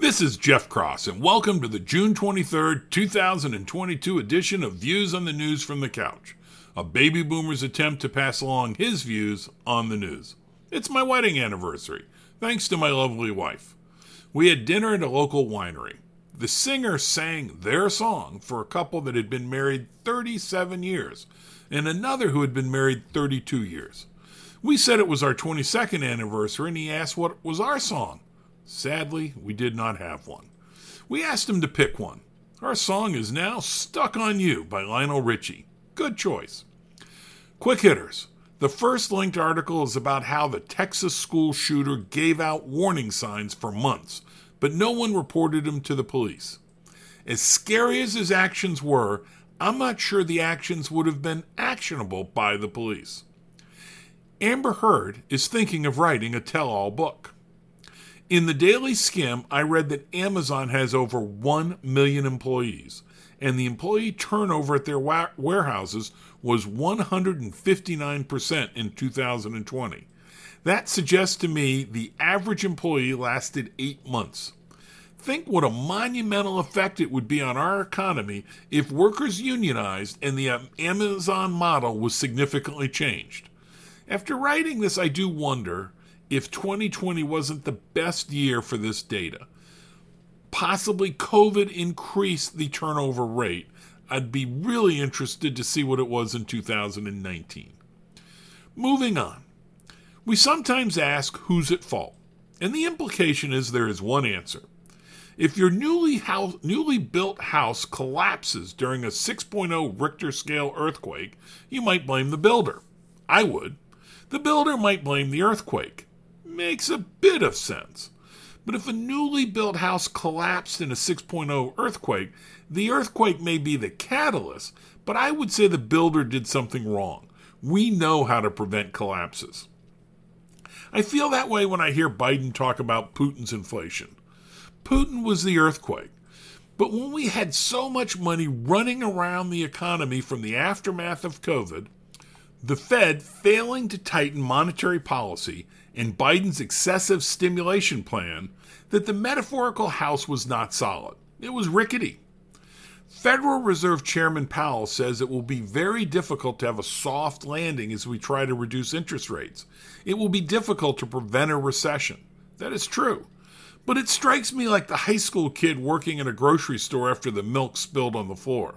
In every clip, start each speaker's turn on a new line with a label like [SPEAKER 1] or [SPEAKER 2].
[SPEAKER 1] This is Jeff Cross, and welcome to the June 23rd, 2022 edition of Views on the News from the Couch, a baby boomer's attempt to pass along his views on the news. It's my wedding anniversary, thanks to my lovely wife. We had dinner at a local winery. The singer sang their song for a couple that had been married 37 years, and another who had been married 32 years. We said it was our 22nd anniversary, and he asked what was our song. Sadly, we did not have one. We asked him to pick one. Our song is now Stuck on You by Lionel Richie. Good choice. Quick hitters. The first linked article is about how the Texas school shooter gave out warning signs for months, but no one reported him to the police. As scary as his actions were, I'm not sure the actions would have been actionable by the police. Amber Heard is thinking of writing a tell all book. In the Daily Skim, I read that Amazon has over 1 million employees, and the employee turnover at their wa- warehouses was 159% in 2020. That suggests to me the average employee lasted eight months. Think what a monumental effect it would be on our economy if workers unionized and the Amazon model was significantly changed. After writing this, I do wonder if 2020 wasn't the best year for this data. Possibly COVID increased the turnover rate. I'd be really interested to see what it was in 2019. Moving on. We sometimes ask who's at fault, and the implication is there is one answer. If your newly, house, newly built house collapses during a 6.0 Richter scale earthquake, you might blame the builder. I would. The builder might blame the earthquake makes a bit of sense. But if a newly built house collapsed in a 6.0 earthquake, the earthquake may be the catalyst, but I would say the builder did something wrong. We know how to prevent collapses. I feel that way when I hear Biden talk about Putin's inflation. Putin was the earthquake. But when we had so much money running around the economy from the aftermath of COVID, the Fed failing to tighten monetary policy and Biden's excessive stimulation plan that the metaphorical house was not solid. It was rickety. Federal Reserve Chairman Powell says it will be very difficult to have a soft landing as we try to reduce interest rates. It will be difficult to prevent a recession. That is true. But it strikes me like the high school kid working in a grocery store after the milk spilled on the floor.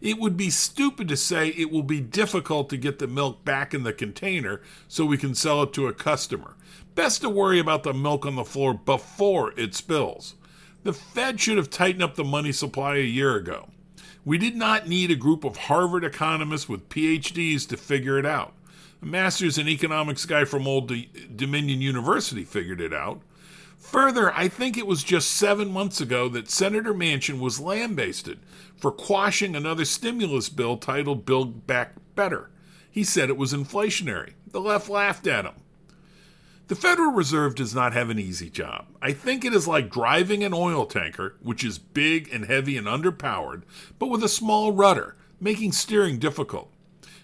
[SPEAKER 1] It would be stupid to say it will be difficult to get the milk back in the container so we can sell it to a customer. Best to worry about the milk on the floor before it spills. The Fed should have tightened up the money supply a year ago. We did not need a group of Harvard economists with PhDs to figure it out. A master's in economics guy from Old Dominion University figured it out. Further, I think it was just seven months ago that Senator Manchin was lambasted for quashing another stimulus bill titled Build Back Better. He said it was inflationary. The left laughed at him. The Federal Reserve does not have an easy job. I think it is like driving an oil tanker, which is big and heavy and underpowered, but with a small rudder, making steering difficult.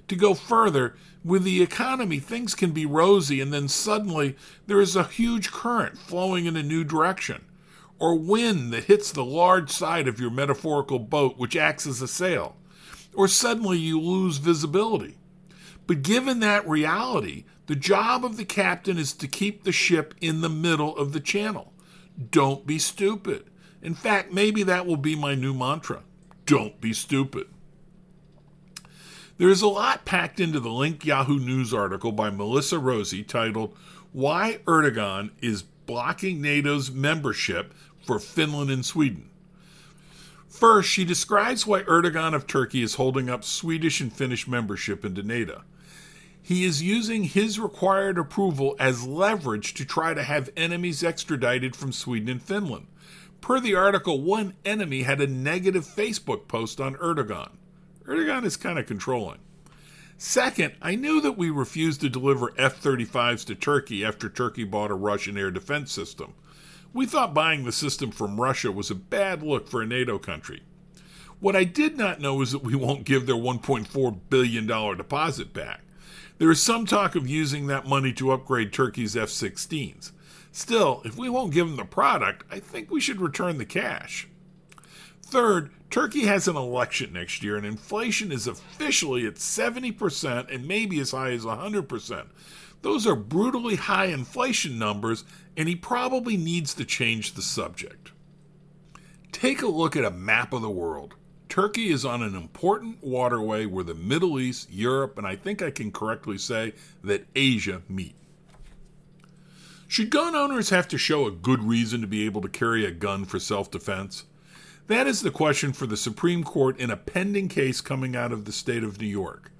[SPEAKER 1] To go further, with the economy, things can be rosy, and then suddenly there is a huge current flowing in a new direction, or wind that hits the large side of your metaphorical boat, which acts as a sail, or suddenly you lose visibility. But given that reality, the job of the captain is to keep the ship in the middle of the channel. Don't be stupid. In fact, maybe that will be my new mantra. Don't be stupid. There is a lot packed into the Link Yahoo News article by Melissa Rossi titled Why Erdogan is Blocking NATO's Membership for Finland and Sweden. First, she describes why Erdogan of Turkey is holding up Swedish and Finnish membership into NATO. He is using his required approval as leverage to try to have enemies extradited from Sweden and Finland. Per the article, one enemy had a negative Facebook post on Erdogan. Erdogan is kind of controlling. Second, I knew that we refused to deliver F 35s to Turkey after Turkey bought a Russian air defense system. We thought buying the system from Russia was a bad look for a NATO country. What I did not know is that we won't give their $1.4 billion deposit back. There is some talk of using that money to upgrade Turkey's F 16s. Still, if we won't give them the product, I think we should return the cash. Third, Turkey has an election next year, and inflation is officially at 70% and maybe as high as 100%. Those are brutally high inflation numbers, and he probably needs to change the subject. Take a look at a map of the world. Turkey is on an important waterway where the Middle East, Europe, and I think I can correctly say that Asia meet. Should gun owners have to show a good reason to be able to carry a gun for self defense? That is the question for the Supreme Court in a pending case coming out of the state of New York.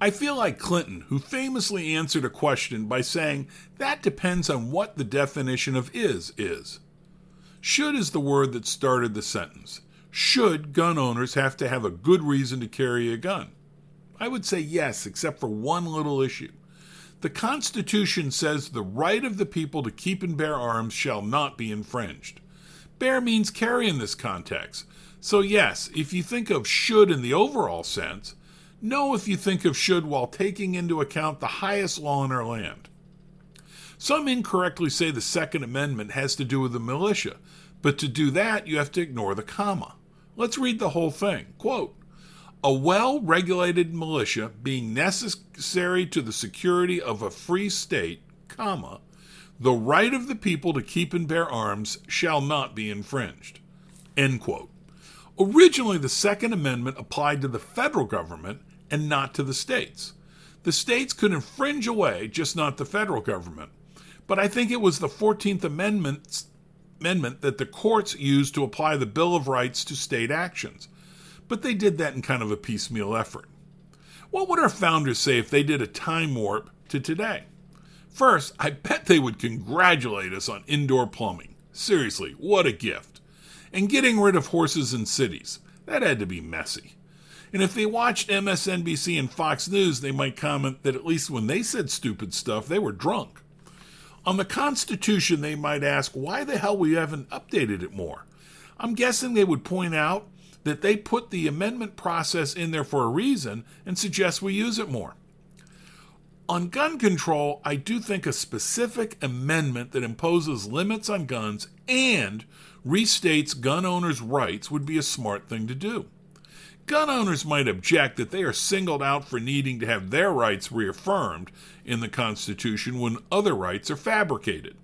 [SPEAKER 1] I feel like Clinton, who famously answered a question by saying that depends on what the definition of is is. Should is the word that started the sentence. Should gun owners have to have a good reason to carry a gun? I would say yes, except for one little issue. The Constitution says the right of the people to keep and bear arms shall not be infringed. Bear means carry in this context. So, yes, if you think of should in the overall sense, no if you think of should while taking into account the highest law in our land. Some incorrectly say the Second Amendment has to do with the militia, but to do that, you have to ignore the comma. Let's read the whole thing. Quote A well regulated militia being necessary to the security of a free state, comma, the right of the people to keep and bear arms shall not be infringed. End quote. Originally, the Second Amendment applied to the federal government and not to the states. The states could infringe away, just not the federal government. But I think it was the 14th Amendment, amendment that the courts used to apply the Bill of Rights to state actions. But they did that in kind of a piecemeal effort. What would our founders say if they did a time warp to today? First, I bet they would congratulate us on indoor plumbing. Seriously, what a gift. And getting rid of horses in cities. That had to be messy. And if they watched MSNBC and Fox News, they might comment that at least when they said stupid stuff, they were drunk. On the Constitution, they might ask why the hell we haven't updated it more. I'm guessing they would point out that they put the amendment process in there for a reason and suggest we use it more. On gun control, I do think a specific amendment that imposes limits on guns and restates gun owners' rights would be a smart thing to do. Gun owners might object that they are singled out for needing to have their rights reaffirmed in the Constitution when other rights are fabricated.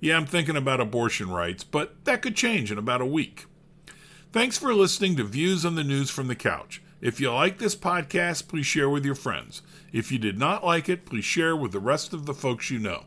[SPEAKER 1] Yeah, I'm thinking about abortion rights, but that could change in about a week. Thanks for listening to Views on the News from the Couch. If you like this podcast, please share with your friends. If you did not like it, please share with the rest of the folks you know.